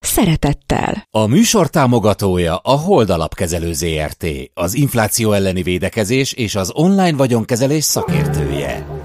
szeretettel. A műsor támogatója a Hold Alapkezelő ZRT, az infláció elleni védekezés és az online vagyonkezelés szakértője.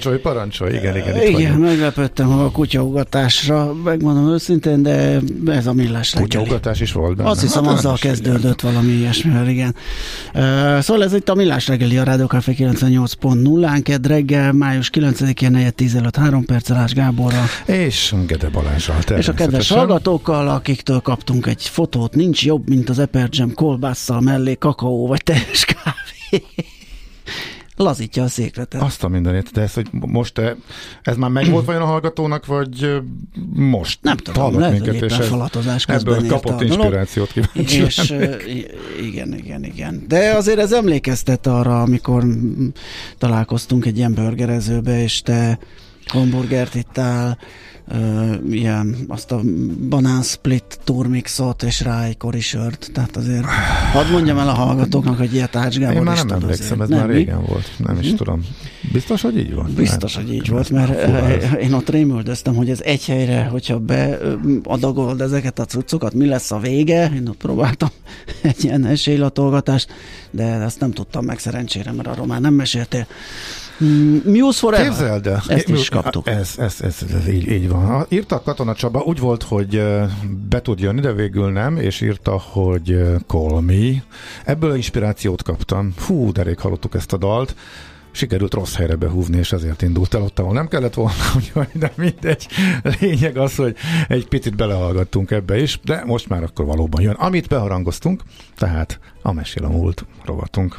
Parancsolj, parancsolj, igen, igen. Itt igen, vagyunk. meglepődtem a kutyaugatásra, megmondom őszintén, de ez a millás reggeli. Kutyaugatás is volt benne. Azt hiszem, hát, azzal kezdődött igen. valami ilyesmivel, igen. Uh, szóval ez itt a millás reggeli, a Rádió Café 98.0-án, kedd reggel, május 9-én, 4 10 3 perccel Ács Gáborra. És Gede Balázsral, És a kedves hallgatókkal, akiktől kaptunk egy fotót, nincs jobb, mint az Epergem kolbásszal mellé kakaó vagy teljes kávé lazítja a székletet. Azt a mindenét, de ez, hogy most te, ez már meg volt vajon a hallgatónak, vagy most? Nem tudom, lehet, minket, hogy és falatozás ebből kapott inspirációt kíváncsi. És, igen, igen, igen. De azért ez emlékeztet arra, amikor találkoztunk egy ilyen burgerezőbe, és te hamburgert ittál, uh, ilyen, azt a banán split turmixot és rá egy korisört. Tehát azért hadd mondjam el a hallgatóknak, hogy ilyet Ács Gábor Én már nem emlékszem, ez nem, már régen mi? volt. Nem is hmm. tudom. Biztos, hogy így volt? Biztos, hogy így volt, mert én ott rémüldöztem, hogy ez egy helyre, hogyha beadagolod ezeket a cuccokat, mi lesz a vége? Én ott próbáltam egy ilyen esélylatolgatást, de ezt nem tudtam meg szerencsére, mert arról már nem meséltél. Mm, Muse Forever. Képzeld el. Ezt is kaptuk. Ez, ez, ez, ez így, így van. Írta Katona Csaba, úgy volt, hogy be tud jönni, de végül nem, és írta, hogy Call Me. Ebből inspirációt kaptam. Fú, de rég hallottuk ezt a dalt sikerült rossz helyre behúvni, és ezért indult el ott, ahol nem kellett volna, úgyhogy de mindegy. Lényeg az, hogy egy picit belehallgattunk ebbe is, de most már akkor valóban jön. Amit beharangoztunk, tehát a mesél a múlt rovatunk.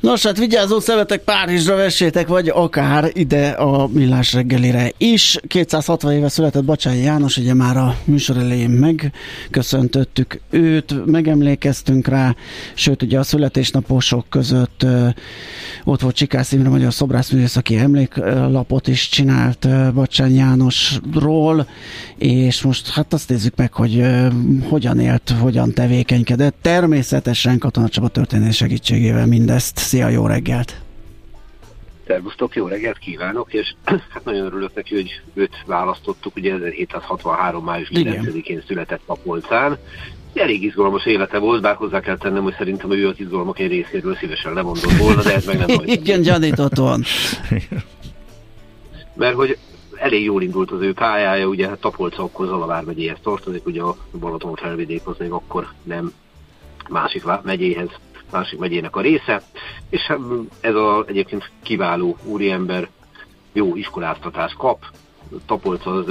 Nos, hát vigyázzó szemetek Párizsra vessétek, vagy akár ide a Millás reggelire is. 260 éve született Bacsányi János, ugye már a műsor elején megköszöntöttük őt, megemlékeztünk rá, sőt ugye a születésnaposok között ott volt Csikász Imre, magyar szobrászművész, aki emléklapot is csinált ö, Bacsányi Jánosról, és most hát azt nézzük meg, hogy hogyan élt, hogyan tevékenykedett. Természetesen Katona Csaba történés segítségével mindezt Szia, jó reggelt! Szervusztok, jó reggelt kívánok, és hát nagyon örülök neki, hogy őt választottuk, ugye 1763. május 9-én született a polcán. Elég izgalmas élete volt, bár hozzá kell tennem, hogy szerintem ő az izgalmak egy részéről szívesen lemondott volna, de ez meg nem Igen, gyanított van. Mert hogy elég jól indult az ő pályája, ugye hát Tapolca akkor Zalavár megyéhez tartozik, ugye a Balaton felvidék az még akkor nem másik megyéhez másik megyének a része, és hát ez a egyébként kiváló úriember jó iskoláztatást kap, Tapolc az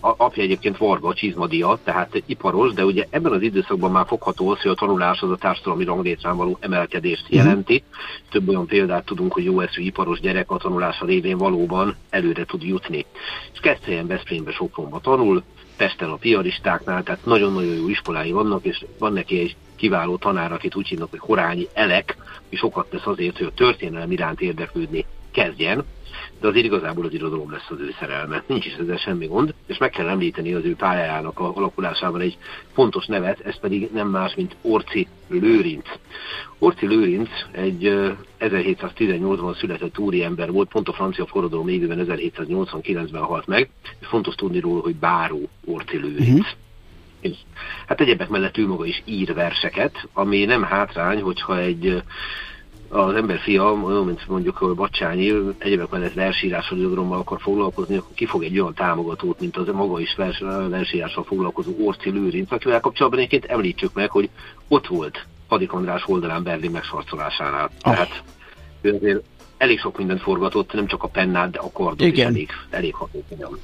apja egyébként Varga, a Csizmadia, tehát iparos, de ugye ebben az időszakban már fogható az, hogy a tanulás az a társadalmi ranglétrán való emelkedést mhm. jelenti. Több olyan példát tudunk, hogy jó eszű iparos gyerek a tanulása révén valóban előre tud jutni. És Keszthelyen, Veszprémbe, Sopronba tanul, Pesten a piaristáknál, tehát nagyon-nagyon jó iskolái vannak, és van neki egy kiváló tanár, akit úgy hívnak, hogy Horányi Elek, és sokat tesz azért, hogy a történelem iránt érdeklődni kezdjen, de azért igazából az irodalom lesz az ő szerelme. Nincs is ezzel semmi gond, és meg kell említeni az ő pályájának a alakulásában egy fontos nevet, ez pedig nem más, mint Orci Lőrinc. Orci Lőrinc egy 1718-ban született úriember volt, pont a francia forradalom évében 1789-ben halt meg, és fontos tudni róla, hogy Báró Orci Lőrinc. Uh-huh. És hát egyebek mellett ő maga is ír verseket, ami nem hátrány, hogyha egy az ember fia, olyan, mint mondjuk a Bacsányi, egyébként mellett versírással, irodalommal akar foglalkozni, akkor kifog egy olyan támogatót, mint az maga is vers, versírással foglalkozó Orci Lőrinc, akivel kapcsolatban egyébként említsük meg, hogy ott volt Hadik András oldalán Berlin megsarcolásánál. Oh. Tehát ő azért elég sok mindent forgatott, nem csak a pennát, de a kardot is elég, elég hatékonyan.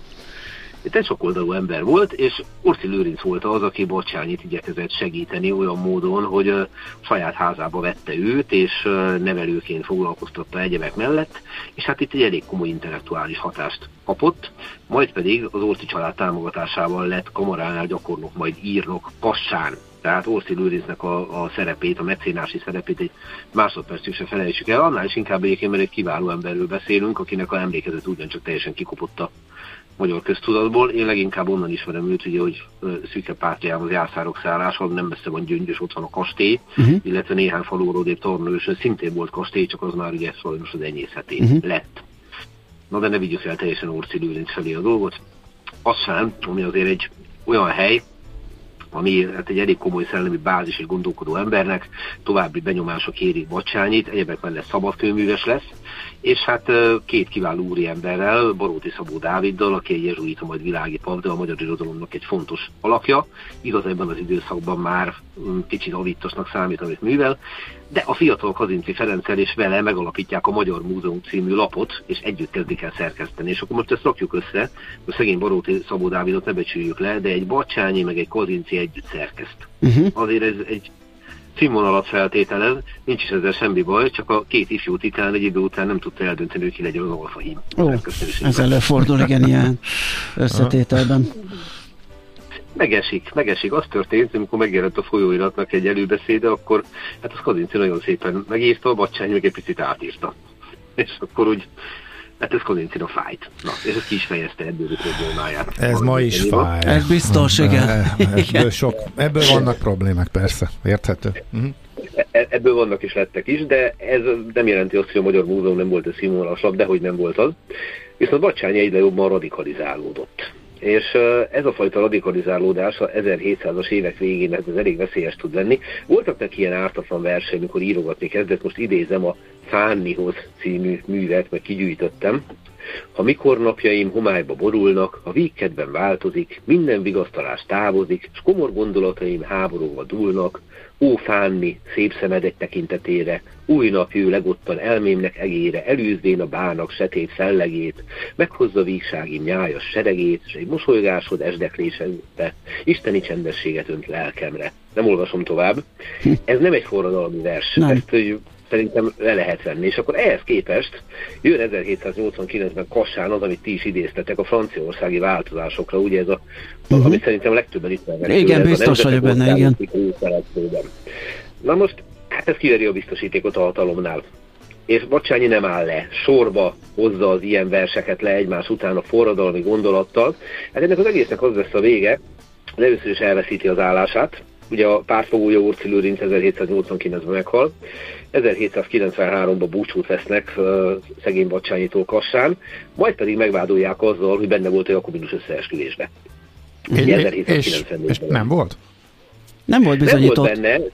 Itt egy sokoldalú ember volt, és Orci Lőrinc volt az, aki Bocsányit igyekezett segíteni olyan módon, hogy saját házába vette őt, és nevelőként foglalkoztatta egyebek mellett, és hát itt egy elég komoly intellektuális hatást kapott, majd pedig az Orci család támogatásával lett kamaránál gyakornok, majd írnok Kassán. Tehát Orci Lőrincnek a, a szerepét, a mecénási szerepét egy másodpercig se felejtsük el, annál is inkább egyébként, mert egy kiváló emberről beszélünk, akinek a emlékezet ugyancsak teljesen kikopott a magyar köztudatból. Én leginkább onnan ismerem őt, ugye, hogy Szűke az jászárok szállása, nem messze van Gyöngyös, ott van a kastély, uh-huh. illetve néhány faluról épp Tornősön szintén volt kastély, csak az már ugye sajnos az enyészeté uh-huh. lett. Na de ne vigyük el teljesen Orci Lőrinc felé a dolgot. Aztán, ami azért egy olyan hely, ami hát egy elég komoly szellemi bázis egy gondolkodó embernek, további benyomások érik Bacsányit, egyebek mellett szabadkőműves lesz, és hát két kiváló úriemberrel, Baróti Szabó Dáviddal, aki egy jezsuita majd világi pap, de a magyar irodalomnak egy fontos alakja, igaz ebben az időszakban már mm, kicsit alítosnak számít, amit művel, de a fiatal Kazinci Ferenccel és vele megalapítják a Magyar Múzeum című lapot, és együtt kezdik el szerkeszteni. És akkor most ezt rakjuk össze, a szegény Baróti Szabó Dávidot ne becsüljük le, de egy Bacsányi meg egy Kazinci együtt szerkeszt. Uh-huh. Azért ez egy színvonalat feltételez, nincs is ezzel semmi baj, csak a két ifjú titán egy idő után nem tudta eldönteni, hogy ki legyen az alfahím. Ó, ez előfordul, igen, ilyen összetételben. Megesik, megesik. Az történt, amikor megjelent a folyóiratnak egy előbeszéde, akkor hát az Kazinci nagyon szépen megírta, a Bacsány meg egy picit átírta. És akkor úgy Hát ez Kolincina fájt. Na, és ez ki is fejezte ebből a problémáját. Ez ma is fáj. Ez biztos, igen. Ebből, sok, ebből vannak problémák, persze. Érthető. Uh-huh. Ebből vannak is lettek is, de ez nem jelenti azt, hogy a Magyar Múzeum nem volt a színvonalasabb, de hogy nem volt az. Viszont Bacsányi egyre jobban radikalizálódott. És ez a fajta radikalizálódás a 1700-as évek végén ez elég veszélyes tud lenni. Voltak neki ilyen ártatlan verseny, amikor írogatni kezdett, most idézem a Fánnihoz című művet, meg kigyűjtöttem. Ha mikor napjaim homályba borulnak, a vígkedben változik, minden vigasztalás távozik, s komor gondolataim háborúba dúlnak, Ó Fánni, szép szemedek tekintetére, új nap jő legottan elmémnek egére, elűzdén a bának setét fellegét, meghozza vígsági nyájas seregét, s egy mosolygásod esdeklésedbe, isteni csendességet önt lelkemre. Nem olvasom tovább. Ez nem egy forradalmi vers. Nem. Ezt szerintem le lehet venni. És akkor ehhez képest jön 1789-ben Kassán az, amit ti is idéztetek, a franciaországi változásokra, ugye ez a, uh-huh. amit szerintem legtöbben ismernek. Igen, tőle, biztos vagyok benne, igen. Na most, hát ez kiveri a biztosítékot a hatalomnál. És Bacsányi nem áll le, sorba hozza az ilyen verseket le egymás után a forradalmi gondolattal. Hát ennek az egésznek az lesz a vége, hogy először is elveszíti az állását, ugye a pártfogója Urci Lőrinc 1789-ben meghal, 1793-ban búcsút vesznek uh, szegény Bacsányitól Kassán, majd pedig megvádolják azzal, hogy benne volt a Jakobinus összeesküvésbe. És, és, és nem volt? Nem volt bizonyított. Nem volt benne,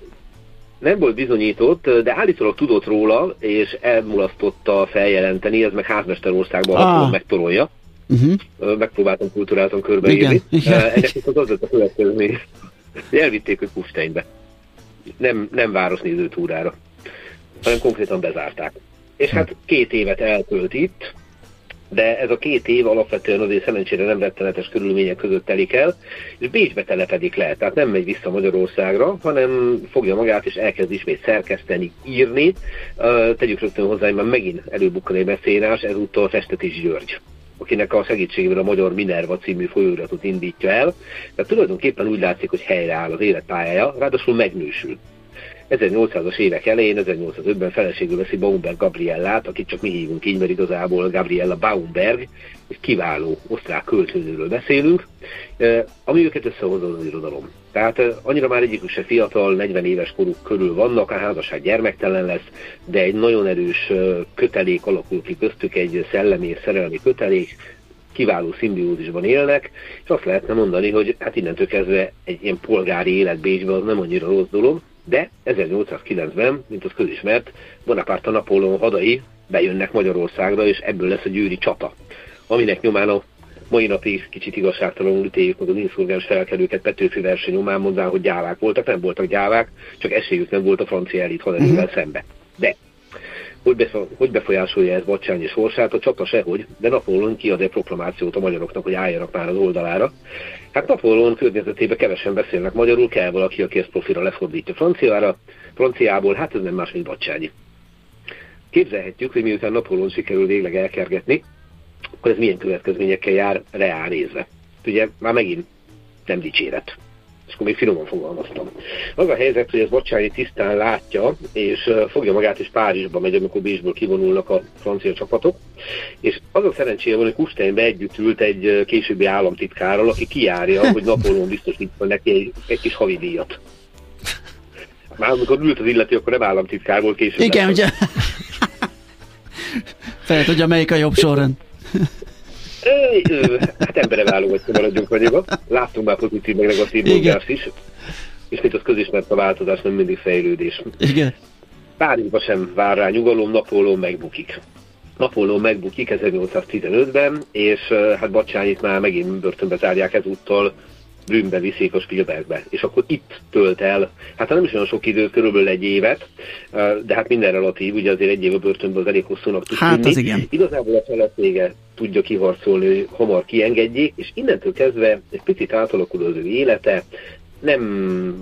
nem volt bizonyított, de állítólag tudott róla, és elmulasztotta feljelenteni, ez meg házmesterországban ah. megtorolja. Uh-huh. Megpróbáltam kulturáltan körbeírni. Ennek az az lett a következmény. Elvitték őt Kufsteinbe. Nem, nem városnéző túrára, hanem konkrétan bezárták. És hát két évet eltölt itt, de ez a két év alapvetően azért szerencsére nem rettenetes körülmények között telik el, és Bécsbe telepedik le, tehát nem megy vissza Magyarországra, hanem fogja magát és elkezd ismét szerkeszteni, írni. Uh, tegyük rögtön hozzá, hogy már megint előbukkan egy beszélás, ezúttal Festetés György akinek a segítségével a Magyar Minerva című folyóiratot indítja el. Tehát tulajdonképpen úgy látszik, hogy helyreáll az életpályája, ráadásul megnősül. 1800-as évek elején, 1805-ben feleségül veszi Baumberg Gabriellát, akit csak mi hívunk így, mert igazából Gabriella Baumberg, egy kiváló osztrák költőnőről beszélünk, ami őket összehozza az irodalom. Tehát annyira már egyikük se fiatal, 40 éves koruk körül vannak, a házasság gyermektelen lesz, de egy nagyon erős kötelék alakul ki köztük, egy szellemi és szerelmi kötelék, kiváló szimbiózisban élnek, és azt lehetne mondani, hogy hát innentől kezdve egy ilyen polgári élet Bécsben az nem annyira rossz dolog, de 1809-ben, mint az közismert, Bonaparte Napóleon hadai bejönnek Magyarországra, és ebből lesz a győri csata, aminek nyomán a mai napig kicsit igazságtalanul ítéljük meg az inszurgens felkelőket Petőfi verseny nyomán mondván, hogy gyávák voltak, nem voltak gyávák, csak esélyük nem volt a francia elit haderővel uh-huh. szembe. De hogy, hogy befolyásolja ez Bacsányi sorsát, a csata sehogy, de Napóleon kiad egy proklamációt a magyaroknak, hogy álljanak már az oldalára. Hát Napóleon környezetében kevesen beszélnek magyarul, kell valaki, aki ezt profira lefordítja franciára, franciából, hát ez nem más, mint Bacsányi. Képzelhetjük, hogy miután Napóleon sikerül végleg elkergetni, akkor ez milyen következményekkel jár reál nézve. Ugye már megint nem dicséret és akkor még finoman fogalmaztam. Az a helyzet, hogy ez Bacsányi tisztán látja, és fogja magát, és Párizsba megy, amikor Bécsből kivonulnak a francia csapatok, és az a szerencséje van, hogy Kusteinbe együtt ült egy későbbi államtitkárral, aki kiárja, hogy Napóleon biztosítva neki egy, egy kis havidíjat. Már amikor ült az illető, akkor nem államtitkár volt később. Igen, ugye? Fel tudja, melyik a jobb sorrend. hát embere válogatja maradjunk annyiba. Láttunk már pozitív, meg negatív mozgást is. És mint az közismert a változás, nem mindig fejlődés. Igen. Párizsba sem vár rá nyugalom, Napóleon megbukik. Napóleon megbukik 1815-ben, és hát Bacsányit már megint börtönbe zárják ezúttal, bűnbe viszik a Spielbergbe. És akkor itt tölt el, hát nem is olyan sok időt, körülbelül egy évet, de hát minden relatív, ugye azért egy év a börtönben az elég hosszúnak tud hát, az igen. Igazából a felesége tudja kiharcolni, hogy hamar kiengedjék, és innentől kezdve egy picit átalakul az ő élete, nem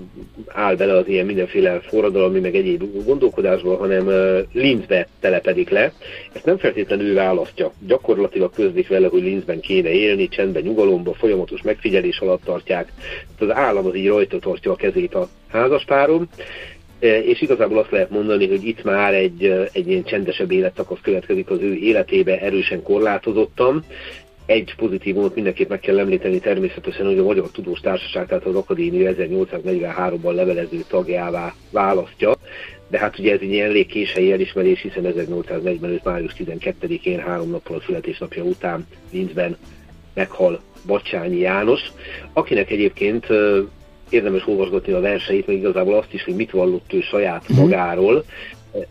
áll bele az ilyen mindenféle forradalmi, meg egyéb gondolkodásba, hanem Linzbe telepedik le. Ezt nem feltétlenül ő választja. Gyakorlatilag közlik vele, hogy Linzben kéne élni, csendben, nyugalomba, folyamatos megfigyelés alatt tartják. Az állam az így rajta tartja a kezét a házaspáron, és igazából azt lehet mondani, hogy itt már egy, egy ilyen csendesebb életszakasz következik az ő életébe erősen korlátozottan, egy pozitívumot mindenképp meg kell említeni természetesen, hogy a Magyar Tudós Társaság, tehát az Akadémia 1843-ban levelező tagjává választja, de hát ugye ez egy ilyen elég késői elismerés, hiszen 1845. május 12-én, három nappal a születésnapja után Linzben meghal Bacsányi János, akinek egyébként érdemes olvasgatni a verseit, meg igazából azt is, hogy mit vallott ő saját mhm. magáról,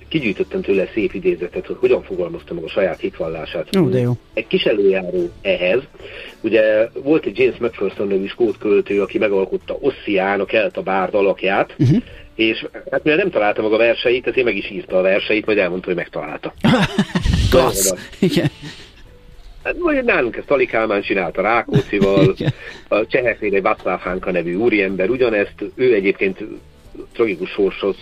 kigyűjtöttem tőle szép idézetet, hogy hogyan fogalmazta meg a saját hitvallását. Jó, de jó. Egy kis előjáró ehhez. Ugye volt egy James McPherson nevű skót költő, aki megalkotta Ossián a Kelta bárd alakját, uh-huh. és hát mivel nem találta meg a verseit, ezért meg is írta a verseit, majd elmondta, hogy megtalálta. Klassz! Igen. Hát, vagy nálunk ezt Tali Kálmán csinálta Rákócival, a cseheknél egy Václav Hánka nevű úriember, ugyanezt ő egyébként tragikus sorshoz,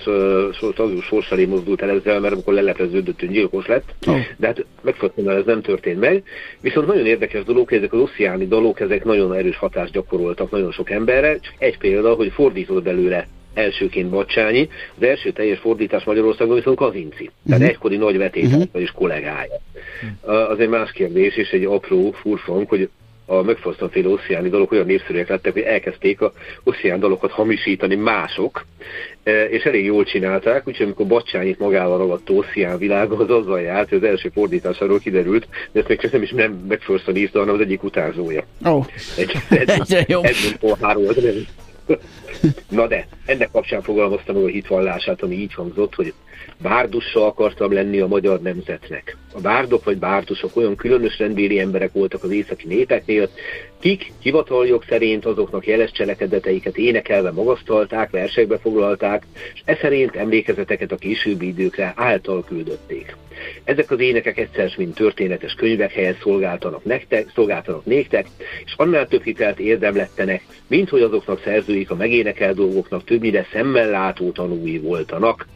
tragikus sors elé mozdult el ezzel, mert amikor lelepleződött, gyilkos lett, oh. de hát megfogtam, ez nem történt meg. Viszont nagyon érdekes dolog, hogy ezek az ossziáni dalok, ezek nagyon erős hatást gyakoroltak nagyon sok emberre. Csak egy példa, hogy fordított belőle elsőként Bacsányi, az első teljes fordítás Magyarországon viszont Kazinci, uh-huh. tehát mhm. egykori nagy vetétársa uh-huh. és kollégája. Uh-huh. Az egy más kérdés, és egy apró furfang, hogy a megfosztott féle ossziáni dalok olyan népszerűek lettek, hogy elkezdték a osszián dalokat hamisítani mások, e, és elég jól csinálták, úgyhogy amikor Bacsányit magával ragadta osszián világa, az azzal járt, hogy az első fordításáról kiderült, de ezt még csak nem is nem megfosztott írta, hanem az egyik utánzója. Oh. Egy, egy, egy, egy, Na de, ennek kapcsán fogalmaztam meg a hitvallását, ami így hangzott, hogy bárdussa akartam lenni a magyar nemzetnek. A bárdok vagy bárdusok olyan különös rendbéli emberek voltak az északi népeknél, kik hivataljog szerint azoknak jeles cselekedeteiket énekelve magasztalták, versekbe foglalták, és e szerint emlékezeteket a későbbi időkre által küldötték. Ezek az énekek egyszer, mint történetes könyvek helyett szolgáltanak, nektek, szolgáltanak néktek, és annál több hitelt érdemlettenek, mint hogy azoknak szerzőik a megénekel dolgoknak többnyire szemmel látó tanúi voltanak.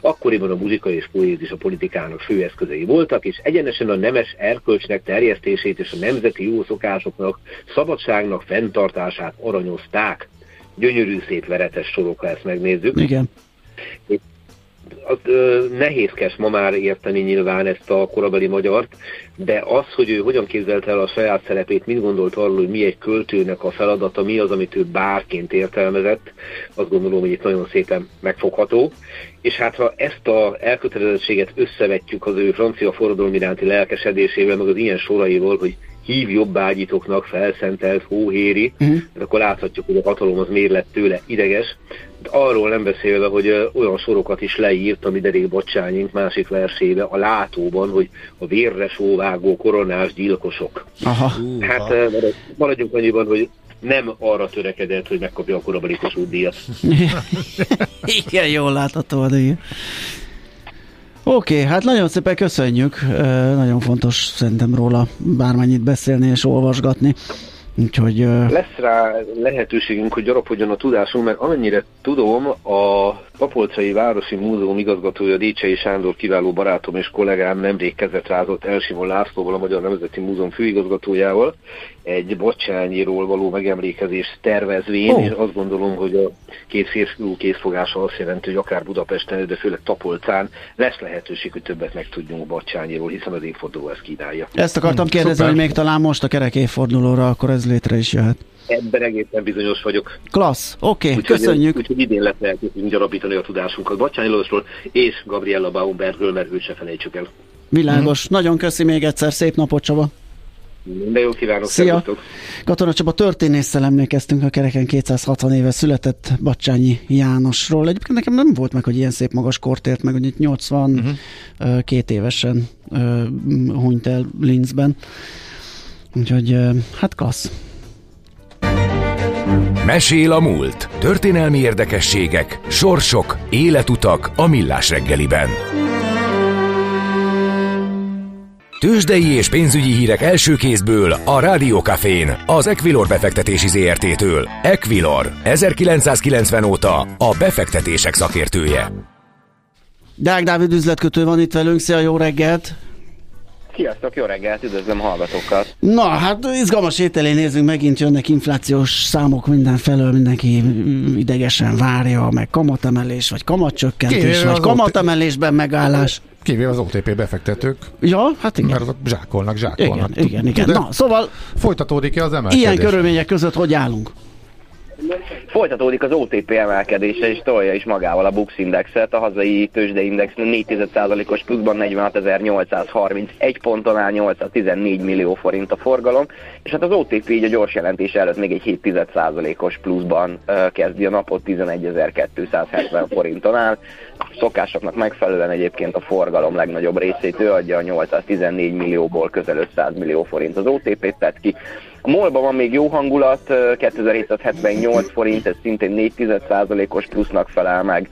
Akkoriban a muzika és poézis a politikának fő eszközei voltak, és egyenesen a nemes erkölcsnek terjesztését és a nemzeti jó szokásoknak, szabadságnak fenntartását aranyozták. Gyönyörű szép veretes sorok, ha ezt megnézzük. Igen. Az, ö, nehézkes ma már érteni nyilván ezt a korabeli magyart, de az, hogy ő hogyan képzelte el a saját szerepét, mit gondolt arról, hogy mi egy költőnek a feladata, mi az, amit ő bárként értelmezett, azt gondolom, hogy itt nagyon szépen megfogható. És hát ha ezt a elkötelezettséget összevetjük az ő francia forradalom iránti lelkesedésével, meg az ilyen soraival, hogy hív jobbágyitoknak felszentelt hóhéri, uh-huh. akkor láthatjuk, hogy a hatalom az miért lett tőle ideges. De arról nem beszélve, hogy olyan sorokat is leírt, ami Derék Bacsányink másik versébe a látóban, hogy a vérre sóvágó koronás gyilkosok. Aha. Hát maradjunk annyiban, hogy nem arra törekedett, hogy megkapja a korabeli Kossuth díjat. Igen, jól látható a díj. Oké, okay, hát nagyon szépen köszönjük. Nagyon fontos szerintem róla bármennyit beszélni és olvasgatni. Úgyhogy, Lesz rá lehetőségünk, hogy gyarapodjon a tudásunk, mert amennyire tudom, a Tapolcai Városi Múzeum igazgatója Décsei Sándor kiváló barátom és kollégám nemrég kezet rázott Elsimon Lászlóval, a Magyar Nemzeti Múzeum főigazgatójából, egy bocsányiról való megemlékezést tervezvén, oh. és azt gondolom, hogy a két férfiú készfogása azt jelenti, hogy akár Budapesten, de főleg Tapolcán lesz lehetőség, hogy többet megtudjunk bocsányiról, hiszen az évforduló ezt kínálja. Ezt akartam kérdezni, Szuper. hogy még talán most a kerek évfordulóra, akkor ez létre is jöhet. Ebben egészen bizonyos vagyok. Klassz, oké, okay, köszönjük. Úgyhogy idén lesz lehetőségünk gyarapítani a tudásunkat Bacsányi Lózsról és Gabriella Baumbergről, mert őt se felejtsük el. Világos. Mm. Nagyon köszi még egyszer, szép napot Csaba. Minden jó kívánok, Szia! Szervusztok. Katona Csaba történésszel emlékeztünk a kereken 260 éve született Bacsányi Jánosról. Egyébként nekem nem volt meg, hogy ilyen szép magas kort ért meg, hogy itt 82 uh-huh. évesen uh, hunyt el Linzben. Úgyhogy hát klassz. Mesél a múlt. Történelmi érdekességek, sorsok, életutak a millás reggeliben. Tőzsdei és pénzügyi hírek első kézből a Rádiókafén, az Equilor befektetési ZRT-től. Equilor, 1990 óta a befektetések szakértője. Deák Dávid üzletkötő van itt velünk, szia, jó reggelt! Sziasztok, jó reggelt, üdvözlöm hallgatókat! Na, hát izgalmas ételén nézzünk, megint jönnek inflációs számok mindenfelől, mindenki idegesen várja, meg kamatemelés, vagy kamatcsökkentés, vagy kamatemelésben megállás. Kivéve az OTP befektetők. Ja, hát igen. Mert zsákolnak, zsákolnak. Igen, igen, igen. Na, szóval... Folytatódik-e az emelkedés? Ilyen körülmények között hogy állunk? Folytatódik az OTP emelkedése, és tolja is magával a Bux Indexet. A hazai tőzsdeindex 4,1%-os pluszban 46.831 ponton áll, 814 millió forint a forgalom, és hát az OTP így a gyors jelentés előtt még egy 7,1%-os pluszban kezdi a napot, 11.270 forinton áll. Szokásoknak megfelelően egyébként a forgalom legnagyobb részét ő adja, a 814 millióból közel 500 millió forint az OTP tett ki. A MOL-ban van még jó hangulat, 2778 forint, ez szintén 4,1%-os plusznak felel meg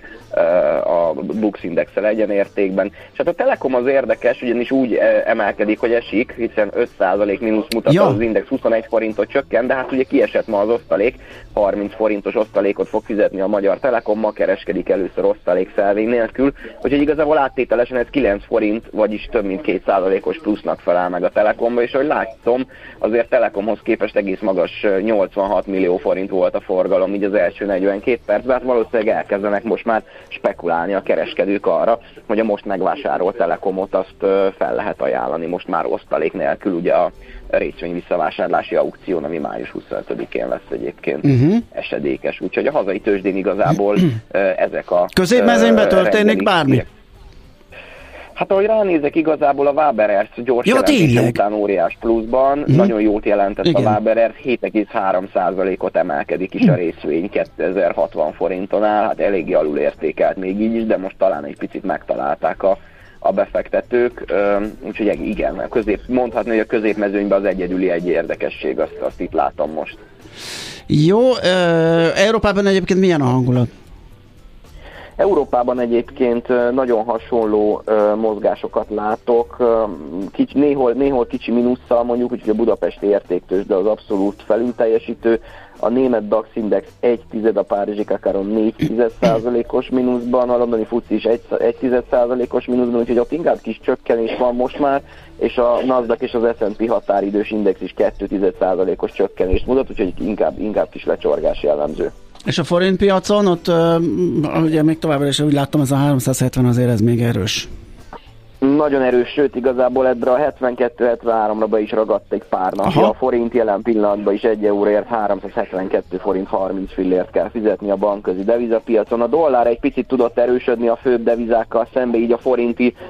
a Bux index egyenértékben. És hát a Telekom az érdekes, ugyanis úgy emelkedik, hogy esik, hiszen 5% mínusz mutat ja. az index 21 forintot csökken, de hát ugye kiesett ma az osztalék, 30 forintos osztalékot fog fizetni a Magyar Telekom, ma kereskedik először osztalék szelvény nélkül, úgyhogy igazából áttételesen ez 9 forint, vagyis több mint 2%-os plusznak felel meg a Telekomba, és ahogy látom, azért Telekomhoz képest egész magas 86 millió forint volt a forgalom, így az első 42 percben, hát valószínűleg elkezdenek most már spekulálni a kereskedők arra, hogy a most megvásárolt Telekomot azt fel lehet ajánlani most már osztalék nélkül, ugye a részvény visszavásárlási aukción, ami május 25-én lesz egyébként uh-huh. esedékes. Úgyhogy a hazai tőzsdén igazából ezek a... Középmezőnyben történik bármi? Hát ahogy ránézek, igazából a Waberers gyors ja, jelentése után óriás pluszban, mm. nagyon jót jelentett Igen. a Waberers, 7,3%-ot emelkedik is a részvény 2060 forinton áll, hát eléggé alul értékelt még így is, de most talán egy picit megtalálták a, a befektetők, úgyhogy igen, közép, mondhatni, hogy a középmezőnyben az egyedüli egy érdekesség, azt, azt itt látom most. Jó, Európában egyébként milyen a hangulat? Európában egyébként nagyon hasonló mozgásokat látok, kicsi, néhol, néhol kicsi mínusszal mondjuk, úgyhogy a budapesti értéktős, de az abszolút felülteljesítő, a német DAX Index 1 tized, a Párizsi Kakaron 4 tized százalékos mínuszban, a londoni FUCI is 1, 1 tized százalékos mínuszban, úgyhogy ott inkább kis csökkenés van most már, és a Nasdaq és az S&P határidős index is 2 tized százalékos csökkenést mutat, úgyhogy inkább, inkább kis lecsorgás jellemző. És a forint piacon, ott ugye még továbbra is úgy láttam, ez a 370 azért ez még erős. Nagyon erős, sőt igazából ebbre a 72-73-ra be is ragadt egy pár napja. A forint jelen pillanatban is 1 euróért 372 forint 30 fillért kell fizetni a bankközi devizapiacon. A dollár egy picit tudott erősödni a főbb devizákkal szembe, így a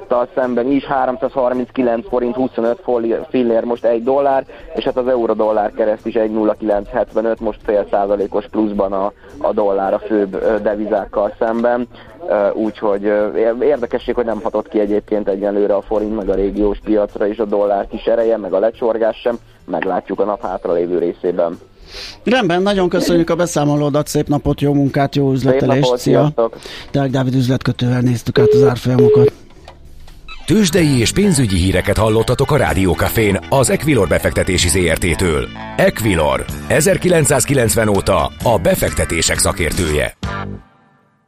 tal szemben is 339 forint 25 fillér most egy dollár, és hát az euró-dollár kereszt is 1,0975, most fél százalékos pluszban a, a dollár a főbb devizákkal szemben. Úgyhogy érdekesség, hogy nem hatott ki egyébként egyelőre a forint, meg a régiós piacra is a dollár kis ereje, meg a lecsorgás sem. Meglátjuk a nap hátralévő részében. Rendben, nagyon köszönjük a beszámolódat, szép napot, jó munkát, jó üzletelést, napot, szia! Deák Dávid üzletkötővel néztük át az árfolyamokat. Tőzsdei és pénzügyi híreket hallottatok a Rádiókafén az Equilor befektetési ZRT-től. Equilor, 1990 óta a befektetések szakértője.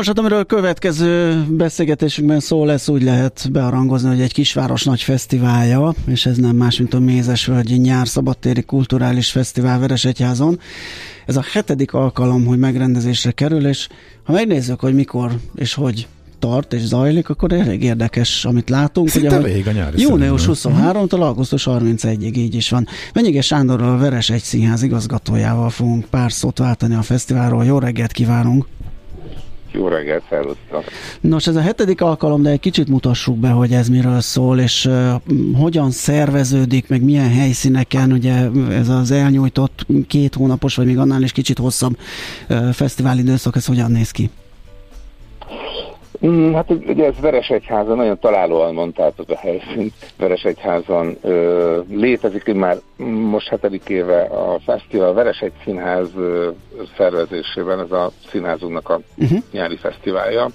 Nos, hát amiről a következő beszélgetésünkben szó lesz, úgy lehet bearangozni, hogy egy kisváros nagy fesztiválja, és ez nem más, mint a Mézesvölgyi Nyár Szabadtéri Kulturális Fesztivál Veresegyházon. Ez a hetedik alkalom, hogy megrendezésre kerül, és ha megnézzük, hogy mikor és hogy tart és zajlik, akkor elég érdekes, amit látunk. Szinte ugye, végig a nyári Június 23-tól augusztus 31-ig így is van. Menyige Sándorral a Veres egy színház igazgatójával fogunk pár szót váltani a fesztiválról. Jó reggelt kívánunk! Jó reggelt, szervusztok! Nos, ez a hetedik alkalom, de egy kicsit mutassuk be, hogy ez miről szól, és uh, hogyan szerveződik, meg milyen helyszíneken, ugye ez az elnyújtott két hónapos, vagy még annál is kicsit hosszabb uh, fesztivál időszak, ez hogyan néz ki? Mm, hát ugye ez Veresegyházan, nagyon találóan mondtátok a helyszínt. Veresegyházan ö, létezik már most hetedik éve a fesztivál Veresegy Színház ö, szervezésében, ez a színházunknak a uh-huh. nyári fesztiválja.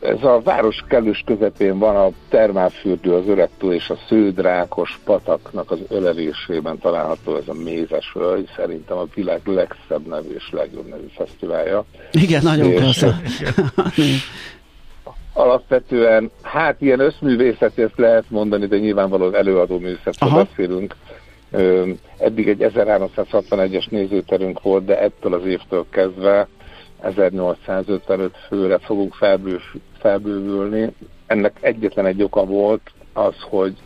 Ez a város kellős közepén van a termálfürdő, az öregtó és a sződrákos pataknak az ölelésében található ez a mézes hölgy, szerintem a világ legszebb nevű és legjobb nevű fesztiválja. Igen, nagyon klassz. Alapvetően, hát ilyen összművészeti ezt lehet mondani, de nyilvánvalóan előadó művészetről beszélünk. Eddig egy 1361-es nézőterünk volt, de ettől az évtől kezdve 1855 főre fogunk felbőv, felbővülni. Ennek egyetlen egy oka volt az, hogy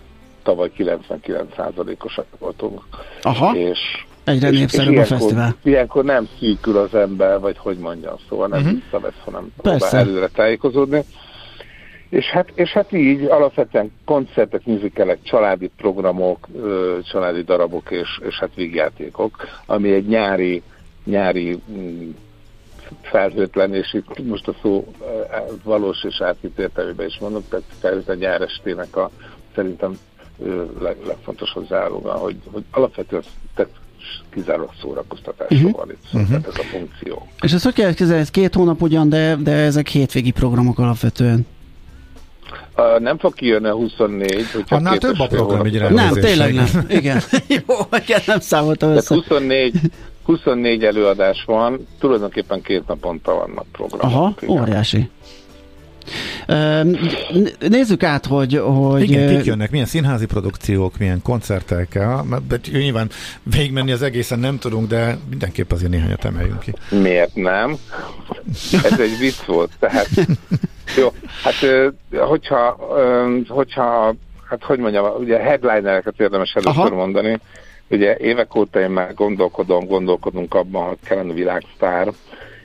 tavaly 99%-osak voltunk. Aha. És Egyre népszerűbb a fesztivál. Ilyenkor nem szűkül az ember, vagy hogy mondjam, szóval nem uh-huh. visszavesz, hanem próbál előre tájékozódni. És hát, és hát így alapvetően koncertek, műzikelek, családi programok, családi darabok és, és hát vígjátékok, ami egy nyári, nyári mm, felhőtlen, és itt most a szó e, valós és átvitt értelmében is mondom, tehát felhőtlen nyárestének a szerintem leg, legfontosabb záróga, hogy, hogy alapvetően tehát kizárólag szórakoztatásról uh-huh. van itt, uh-huh. tehát ez a funkció. És ezt hogy kell kezelni? Ez két hónap ugyan, de, de ezek hétvégi programok alapvetően. Uh, nem fog kijönni a 24. Hogyha Annál több a program, egy Nem, tényleg nem. Igen. Jó, nem számoltam össze. 24, 24 előadás van, tulajdonképpen két naponta vannak programok. Aha, igen. óriási. Nézzük át, hogy... hogy Igen, kik jönnek, milyen színházi produkciók, milyen koncertek, mert nyilván végigmenni az egészen nem tudunk, de mindenképp azért néhányat emeljünk ki. Miért nem? Ez egy vicc volt, tehát jó, hát hogyha, hogyha hát hogy mondjam, ugye headlinereket érdemes először Aha. mondani, Ugye évek óta én már gondolkodom, gondolkodunk abban, hogy kellene világsztár,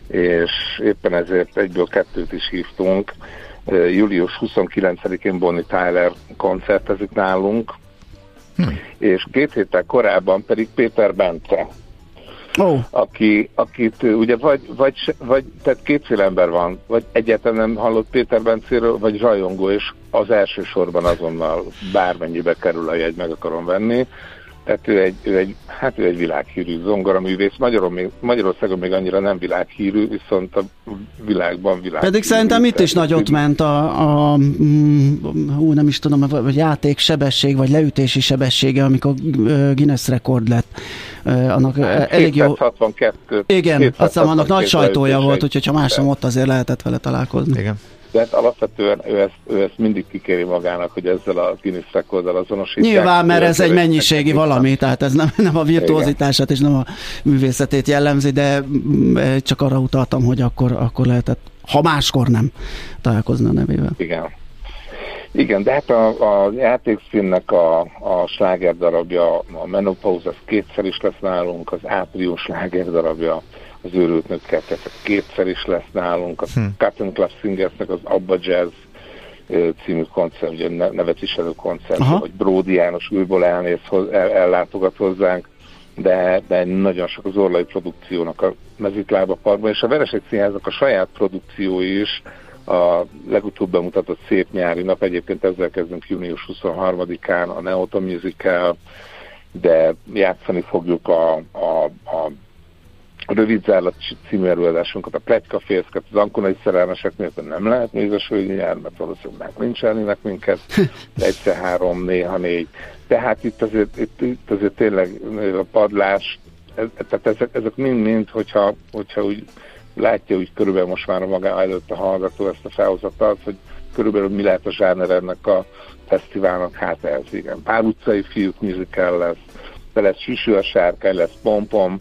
és éppen ezért egyből kettőt is hívtunk. Július 29-én Bonnie Tyler koncertezik nálunk, hm. és két héttel korábban pedig Péter Bence, oh. aki, akit ugye vagy, vagy, vagy, tehát kétféle ember van, vagy egyáltalán nem hallott Péter Bencéről, vagy rajongó, és az első sorban azonnal bármennyibe kerül a jegy, meg akarom venni Tehát ő egy, ő egy, hát ő egy világhírű zongoraművész. Magyarul még, Magyarországon még annyira nem világhírű, viszont a világban világhírű. Pedig szerintem itt is nagyot ment a, a mm, hú, nem is tudom, a játék sebesség, vagy leütési sebessége, amikor Guinness rekord lett. Annak elég jó... 262. Igen, aztán annak nagy sajtója volt, úgyhogy ha más ott azért lehetett vele találkozni. Igen de hát alapvetően ő ezt, ő ezt mindig kikéri magának, hogy ezzel a Guinness rekorddal azonosítják. Nyilván, mert ez egy mennyiségi valami, tehát ez nem, nem a virtuozitását és nem a művészetét jellemzi, de mm, csak arra utaltam, hogy akkor, akkor lehetett, ha máskor nem találkozni a nevével. Igen. Igen, de hát a, a játékszínnek a, a sláger darabja, a Menopause, az kétszer is lesz nálunk, az április sláger darabja, az őrült nők kettesek kétszer is lesz nálunk, a hmm. Cotton Club Singersnek az Abba Jazz című koncert, ugye nevet viselő koncert, Aha. hogy Bródi János újból elnéz, el, ellátogat hozzánk, de, de nagyon sok az orlai produkciónak a mezitlába parkban, és a Veresek Színháznak a saját produkciói is, a legutóbb bemutatott Szép Nyári Nap, egyébként ezzel kezdünk június 23-án, a Neota Musical, de játszani fogjuk a, a, a a rövid zárlat című előadásunkat, a pletykafészket, az ankonai szerelmesek miatt nem lehet mézes nyár, mert valószínűleg meglincselnének minket, egyszer három, néha négy. Tehát itt azért, itt, itt azért tényleg a padlás, ez, tehát ezek, ezek mind-mind, hogyha, hogyha úgy látja úgy körülbelül most már a maga előtt a hallgató ezt a felhozatalt, hogy körülbelül mi lehet a zsáner ennek a fesztiválnak, hát ez igen. Pár utcai fiúk musical lesz, de lesz Süsű a sárkány, lesz Pompom,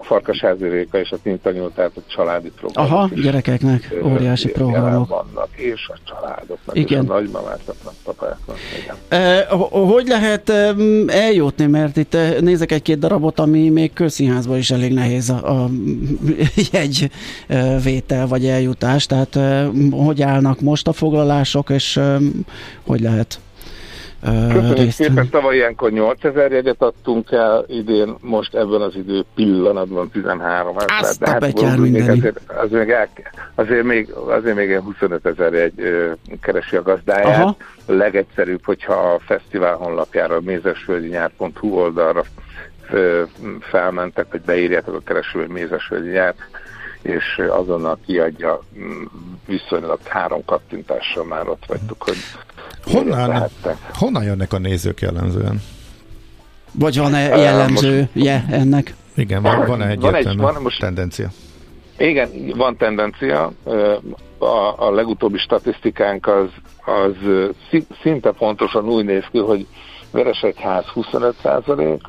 Farkasházi Réka és a Tintanyó, tehát a családi programok. Aha, gyerekeknek óriási programok. Vannak, és a családoknak, igen. és a nagymamáknak, papáknak. E, hogy lehet eljutni, mert itt nézek egy-két darabot, ami még közszínházban is elég nehéz a, a jegyvétel vagy eljutás, tehát hogy állnak most a foglalások, és hogy lehet Köszönjük szépen, tavaly ilyenkor 8000 jegyet adtunk el, idén most ebben az idő pillanatban 13 ezer. De hát még azért, azért, még el, azért, még, azért még 25 ezer jegy keresi a gazdáját. Aha. A legegyszerűbb, hogyha a fesztivál honlapjára, mézesvölgyinyár.hu oldalra ö, felmentek, hogy beírjátok a kereső mézesvölgyi nyár, és azonnal kiadja mm, viszonylag három kattintással már ott vagytok, hogy honnan, honnan jönnek a nézők jellemzően? Vagy van-e jellemző je ennek? Igen, van, van-e egy, van egy van most, tendencia? Igen, van tendencia. A, a legutóbbi statisztikánk az, az szinte pontosan úgy néz ki, hogy Veresegyház 25 százalék,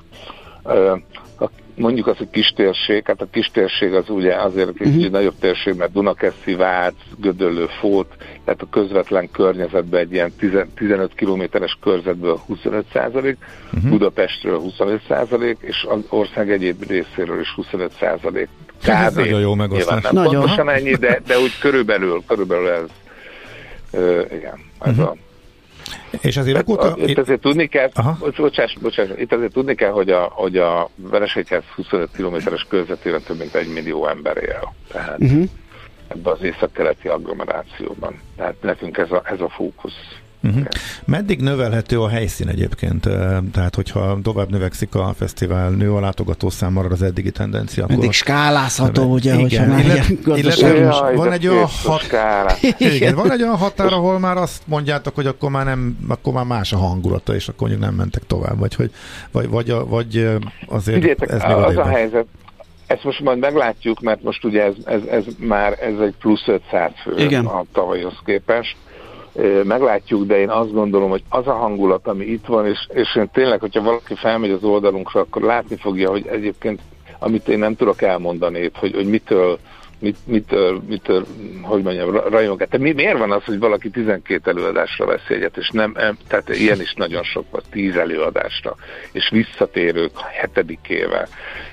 mondjuk az, hogy kistérség, hát a kistérség az ugye azért egy uh-huh. nagyobb térség, mert Dunakeszi, Vác, Gödöllő, Fót, tehát a közvetlen környezetben egy ilyen 10, 15 kilométeres körzetből 25 százalék, uh-huh. Budapestről 25 százalék, és az ország egyéb részéről is 25 százalék. Ez nagyon jó megosztás. Nem nagyon. pontosan ennyi, de, de úgy körülbelül, körülbelül ez, ö, igen, ez uh-huh. a és az évek óta... Itt azért tudni kell, bocsáss, bocsáss, itt azért tudni kell, hogy a, hogy a Veresegyház 25 kilométeres körzetében több mint egy millió ember él. Tehát uh-huh. ebben az észak-keleti agglomerációban. Tehát nekünk ez a, ez a fókusz. Uh-huh. Meddig növelhető a helyszín egyébként? Tehát, hogyha tovább növekszik a fesztivál, nő a látogató szám marad az eddigi tendencia. Meddig akkor skálázható, növe... ugye, igen, hogyha már illet, illetve jaj, van egy olyan hat... igen, van egy olyan határ, ahol már azt mondjátok, hogy akkor már nem, akkor már más a hangulata, és akkor mondjuk nem mentek tovább, vagy, hogy, vagy, vagy, vagy azért Figyeljetek, ez még az a helyzet, ezt most majd meglátjuk, mert most ugye ez, ez, ez már ez egy plusz 500 fő Igen. a tavalyhoz képest meglátjuk, de én azt gondolom, hogy az a hangulat, ami itt van, és, és én tényleg, hogyha valaki felmegy az oldalunkra, akkor látni fogja, hogy egyébként, amit én nem tudok elmondani, hogy, hogy mitől, mit, mitől, mitől, hogy mondjam, rajong. Tehát mi, miért van az, hogy valaki 12 előadásra vesz egyet, és nem, tehát ilyen is nagyon sok van, 10 előadásra, és visszatérők hetedikével,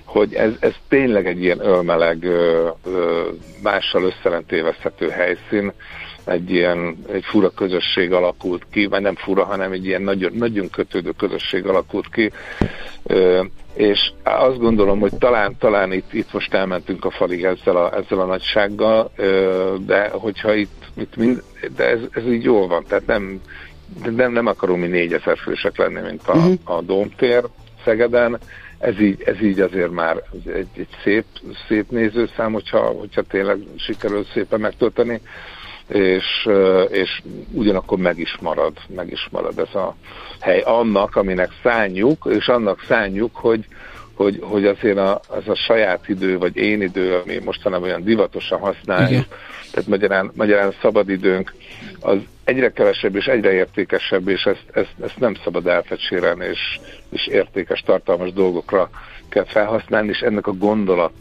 hogy ez, ez tényleg egy ilyen ölmeleg, mással összelentévezhető helyszín, egy ilyen egy fura közösség alakult ki, vagy nem fura, hanem egy ilyen nagyon, nagyon kötődő közösség alakult ki, és azt gondolom, hogy talán, talán itt, itt most elmentünk a falig ezzel a, ezzel a nagysággal, de hogyha itt, itt mind, de ez, ez így jól van, tehát nem, nem, nem akarunk mi négyezer fősek lenni, mint a, uh-huh. a Dómtér, Szegeden, ez így, ez így azért már egy, egy szép, szép nézőszám, hogyha, hogyha tényleg sikerül szépen megtölteni, és, és ugyanakkor meg is marad, meg is marad ez a hely annak, aminek szánjuk, és annak szánjuk, hogy, hogy, hogy azért a, az a saját idő, vagy én idő, ami mostanában olyan divatosan használjuk, Igen. tehát magyarán, magyarán szabadidőnk, az egyre kevesebb és egyre értékesebb, és ezt, ezt, ezt nem szabad elfecsérelni, és, és értékes, tartalmas dolgokra kell felhasználni, és ennek a gondolat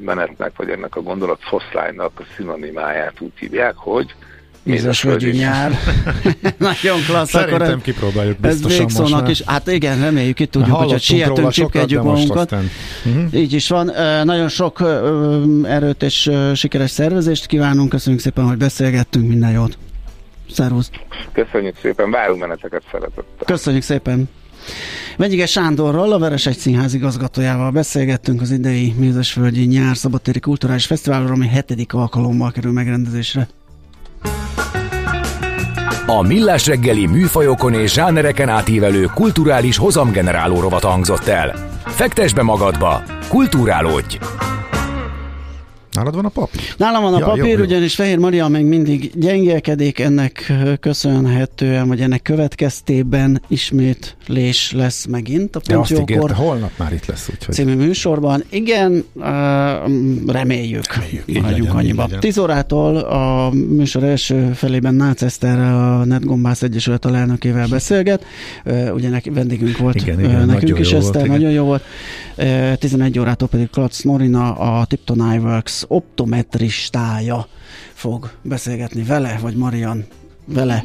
menetnek, vagy ennek a gondolat foszlánynak a szinonimáját úgy hívják, hogy Mézes völgyi nyár. Nagyon klassz. Szerintem akkor kipróbáljuk biztosan ez már. is. Hát igen, reméljük itt tudjuk, hogy sietünk, csipkedjük magunkat. Uh-huh. Így is van. Nagyon sok erőt és sikeres szervezést kívánunk. Köszönjük szépen, hogy beszélgettünk. Minden jót. Szervusz. Köszönjük szépen. Várunk meneteket szeretettel. Köszönjük szépen. Vegyige Sándorral, a Veres egy színház igazgatójával beszélgettünk az idei Mézesvölgyi Nyár Szabadtéri Kulturális Fesztiválról, ami hetedik alkalommal kerül megrendezésre. A Millás reggeli műfajokon és zsánereken átívelő kulturális hozamgeneráló rovat hangzott el. Fektes be magadba, kulturálódj! Nálad van a papír? Nálam van a ja, papír, jó, jó. ugyanis Fehér Maria még mindig gyengélkedik, ennek köszönhetően, vagy ennek következtében ismét lés lesz megint a Pont ja, holnap már itt lesz. Úgyhogy... Című műsorban. Igen, reméljük. Reméljük. Hagyjuk annyiba. 10 órától a műsor első felében Nácz Eszter, a Netgombász Egyesület alelnökével beszélget. Ugye neki, vendégünk volt igen, igen, nekünk is Eszter, nagyon jó volt. 11 órától pedig Klatz Norina, a Tipton iWorks optometristája fog beszélgetni vele, vagy Marian vele,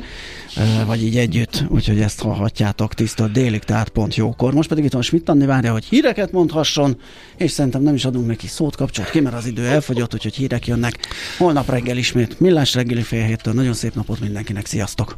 vagy így együtt, úgyhogy ezt hallhatjátok tiszta délig, tehát pont jókor. Most pedig itt van Schmidt Anni várja, hogy híreket mondhasson, és szerintem nem is adunk neki szót, kapcsolat ki, mert az idő elfogyott, úgyhogy hírek jönnek. Holnap reggel ismét, millás reggeli fél héttől. Nagyon szép napot mindenkinek, sziasztok!